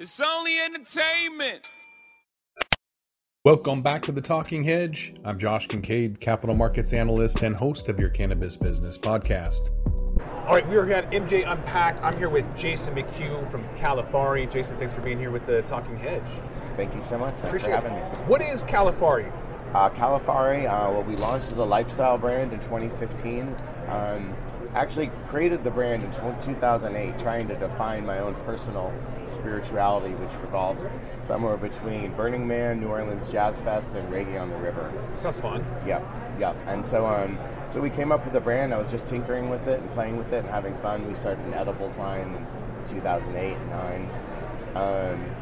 It's only entertainment. Welcome back to the Talking Hedge. I'm Josh Kincaid, capital markets analyst and host of your cannabis business podcast. All right, we are here at MJ Unpacked. I'm here with Jason McHugh from Califari. Jason, thanks for being here with the Talking Hedge. Thank you so much. Thanks Appreciate for having it. me. What is Califari? Uh, Califari, uh, what we launched as a lifestyle brand in 2015. Um, actually created the brand in 2008, trying to define my own personal spirituality, which revolves somewhere between Burning Man, New Orleans Jazz Fest, and Reggae on the River. Sounds fun. Yep, yep. And so, um, so we came up with the brand. I was just tinkering with it and playing with it and having fun. We started an edibles line in 2008 and 9. Um,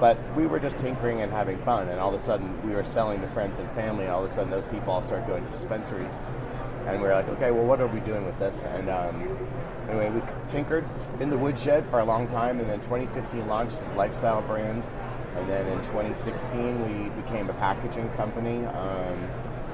but we were just tinkering and having fun, and all of a sudden we were selling to friends and family, and all of a sudden those people all started going to dispensaries. And we were like, okay, well, what are we doing with this? And um, anyway, we tinkered in the woodshed for a long time, and then 2015 launched this lifestyle brand. And then in 2016, we became a packaging company, um,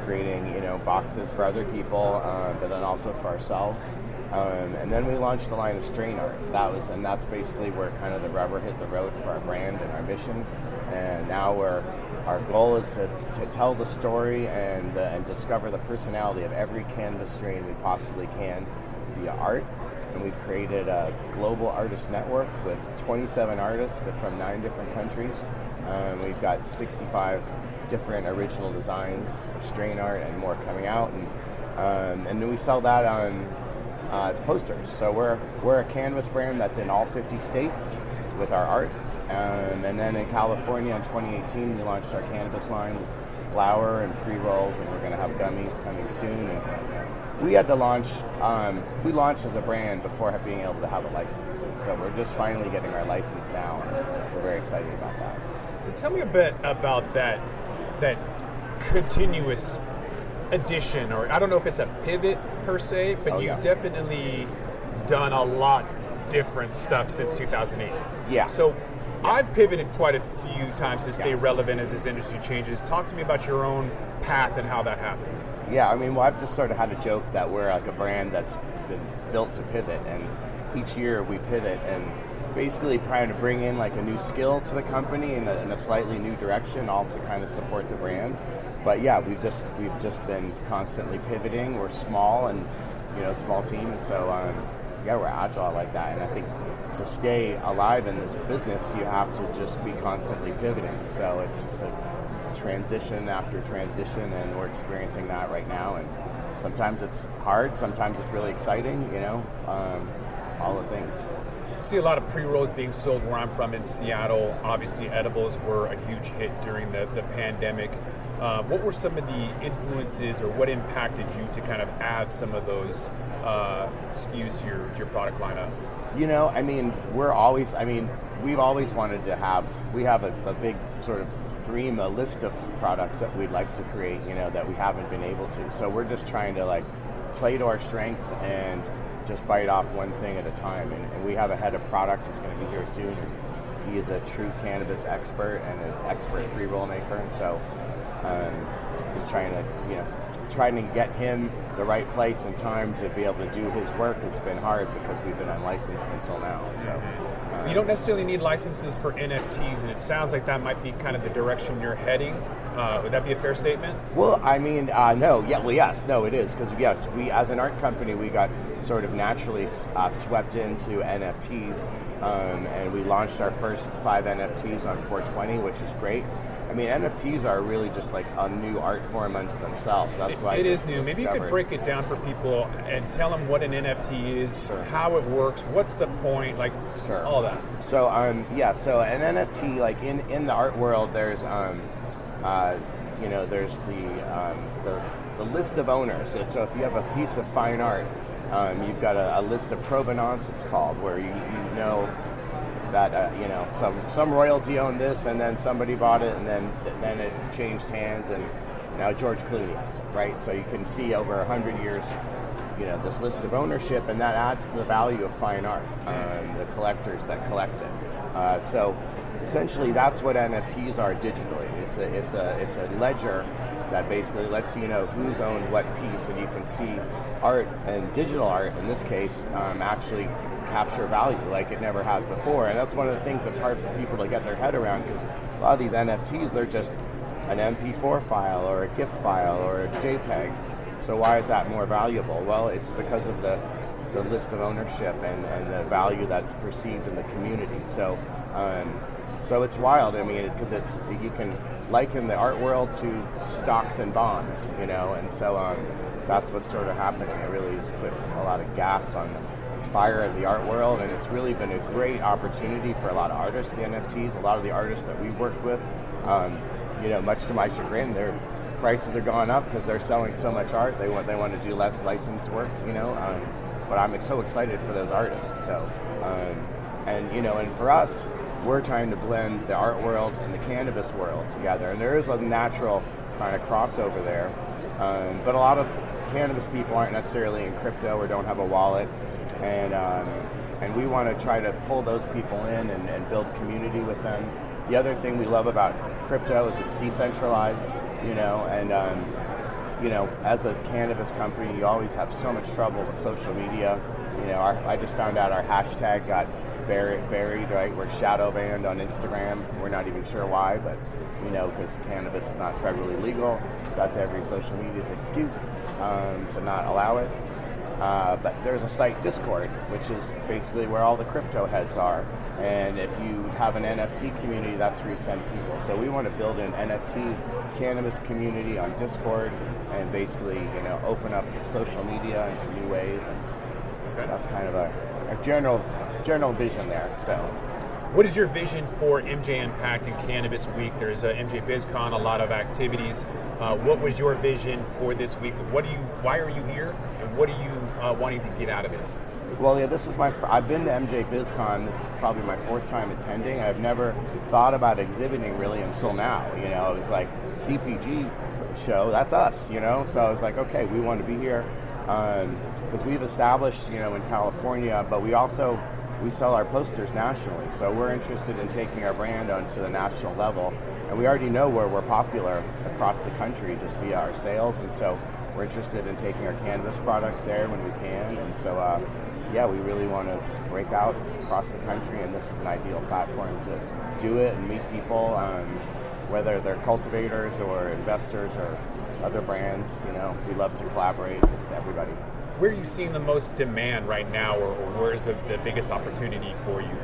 creating you know boxes for other people, uh, but then also for ourselves. Um, and then we launched the line of strain art. That was, and that's basically where kind of the rubber hit the road for our brand and our mission. And now we're our goal is to, to tell the story and uh, and discover the personality of every cannabis strain we possibly can via art. And we've created a global artist network with 27 artists from nine different countries. Um, we've got 65 different original designs for strain art and more coming out. And um, and we sell that on uh, as posters. So we're we're a cannabis brand that's in all 50 states with our art. Um, and then in California in 2018, we launched our cannabis line with flower and pre rolls, and we're going to have gummies coming soon. And we had to launch. Um, we launched as a brand before being able to have a license, and so we're just finally getting our license now, and we're very excited about that. Tell me a bit about that that continuous addition, or I don't know if it's a pivot per se, but Oh, you've yeah. definitely done a lot different stuff since 2008. Yeah. So I've pivoted quite a few times to stay Yeah. relevant as this industry changes. Talk to me about your own path and how that happened. Yeah, I mean, well, I've just sort of had a joke that we're like a brand that's been built to pivot, and each year we pivot and basically trying to bring in like a new skill to the company in a, in a slightly new direction, all to kind of support the brand. But yeah, we've just we've just been constantly pivoting. We're small and you know small team, and so um, we're agile like that. And I think to stay alive in this business, you have to just be constantly pivoting. So it's just a transition after transition, and we're experiencing that right now. And sometimes it's hard, sometimes it's really exciting. You know, um, all the things. You see a lot of pre-rolls being sold where I'm from in Seattle. Obviously, edibles were a huge hit during the, the pandemic. Uh, what were some of the influences or what impacted you to kind of add some of those uh, SKUs to your, to your product lineup? You know, I mean, we're always, I mean, we've always wanted to have, we have a, a big sort of dream, a list of products that we'd like to create, you know, that we haven't been able to. So we're just trying to like play to our strengths and just bite off one thing at a time. And, and we have a head of product who's going to be here soon. He is a true cannabis expert and an expert pre roll maker. And so um, just trying to, you know, trying to get him the right place and time to be able to do his work has been hard because we've been unlicensed until now. So um, You don't necessarily need licenses for NFTs, and it sounds like that might be kind of the direction you're heading. Uh, would that be a fair statement? Well, I mean, uh, no, yeah, well, yes, no, it is because yes, we as an art company, we got sort of naturally uh, swept into NFTs, um, and we launched our first five NFTs on 420, which is great. I mean, NFTs are really just like a new art form unto themselves. That's why it it is new. Maybe you could break it down for people and tell them what an NFT is, Sure. how it works, what's the point, like Sure. all that. So um, yeah, so an NFT like in, in the art world, there's um, uh, you know there's the, um, the the list of owners. So, so if you have a piece of fine art, um, you've got a, a list of provenance. It's called where you, you know that uh, you know some some royalty owned this, and then somebody bought it, and then then it changed hands, and now George Clooney owns it, right? So you can see over hundred years you know this list of ownership, and that adds to the value of fine art. Um, the collectors that collect it. Uh, so essentially, that's what NFTs are digitally. It's a it's a it's a ledger that basically lets you know who's owned what piece, and you can see art and digital art in this case um, actually capture value like it never has before. And that's one of the things that's hard for people to get their head around because a lot of these NFTs, they're just an MP4 file or a GIF file or a JPEG. So why is that more valuable? Well, it's because of the the list of ownership and, and the value that's perceived in the community. So, um, so it's wild. I mean, it's because it's you can liken the art world to stocks and bonds, you know, and so um, that's what's sort of happening. It really has put a lot of gas on fire of the art world, and it's really been a great opportunity for a lot of artists. The NFTs, a lot of the artists that we worked with, um, you know, much to my chagrin, their prices are going up because they're selling so much art. They want they want to do less licensed work, you know. Um, but I'm so excited for those artists. So, um, and you know, and for us, we're trying to blend the art world and the cannabis world together, and there is a natural kind of crossover there. Um, but a lot of cannabis people aren't necessarily in crypto or don't have a wallet, and um, and we want to try to pull those people in and, and build community with them. The other thing we love about crypto is it's decentralized, you know, and um, you know, as a cannabis company, you always have so much trouble with social media. You know, our, I just found out our hashtag got buried, buried, right? We're shadow banned on Instagram. We're not even sure why, but you know, because cannabis is not federally legal. That's every social media's excuse um, to not allow it. Uh, but there's a site Discord, which is basically where all the crypto heads are. And if you have an NFT community, that's where you send people. So we want to build an NFT cannabis community on Discord and basically, you know, open up social media into new ways. And okay. that's kind of a, a general general vision there. So what is your vision for MJ Unpacked and Cannabis Week? There's a MJ BizCon, a lot of activities. Uh, what was your vision for this week? What do you? Why are you here? And what are you uh, wanting to get out of it? Well, yeah, this is my. I've been to MJ BizCon. This is probably my fourth time attending. I've never thought about exhibiting really until now. You know, it was like CPG show. That's us. You know, so I was like, okay, we want to be here because um, we've established, you know, in California, but we also we sell our posters nationally. So we're interested in taking our brand onto the national level. And we already know where we're popular across the country just via our sales. And so we're interested in taking our cannabis products there when we can. And so, uh, yeah, we really want to just break out across the country. And this is an ideal platform to do it and meet people, um, whether they're cultivators or investors or other brands. You know, we love to collaborate with everybody where are you seeing the most demand right now, or, or where is the, the biggest opportunity for you?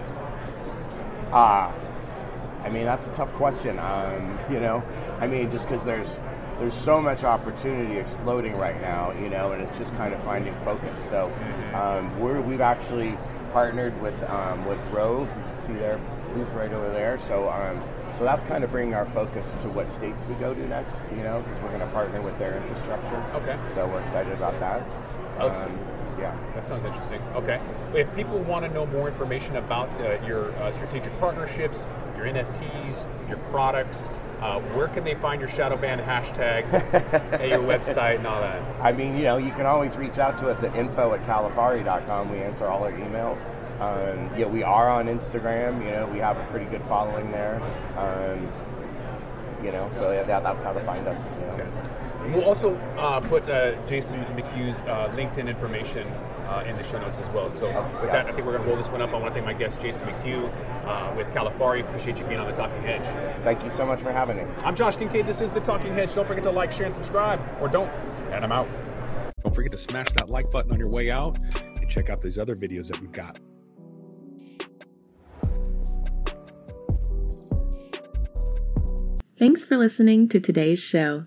Ah, uh, I mean that's a tough question. Um, you know, I mean just because there's there's so much opportunity exploding right now, you know, and it's just kind of finding focus. So mm-hmm. um, we're, we've actually partnered with um, with Rove. You can see their booth right over there. So um, so that's kind of bringing our focus to what states we go to next, you know, because we're going to partner with their infrastructure. Okay. So we're excited about that. Um, yeah, that sounds interesting. Okay, if people want to know more information about uh, your uh, strategic partnerships, your NFTs, your products, uh, where can they find your shadow band hashtags at your website and all that? I mean, you know, you can always reach out to us at info at califari.com. We answer all our emails. Um, yeah, we are on Instagram. You know, we have a pretty good following there. Um, you know, so yeah, that, that's how to find us. You know. okay. We'll also uh, put uh, Jason McHugh's uh, LinkedIn information uh, in the show notes as well. So with yes. that, I think we're going to roll this one up. I want to thank my guest, Jason McHugh, uh, with Califari. Appreciate you being on the Talking Hedge. Thank you so much for having me. I'm Josh Kincaid. This is the Talking Hedge. Don't forget to like, share, and subscribe, or don't, and I'm out. Don't forget to smash that like button on your way out and check out these other videos that we've got. Thanks for listening to today's show.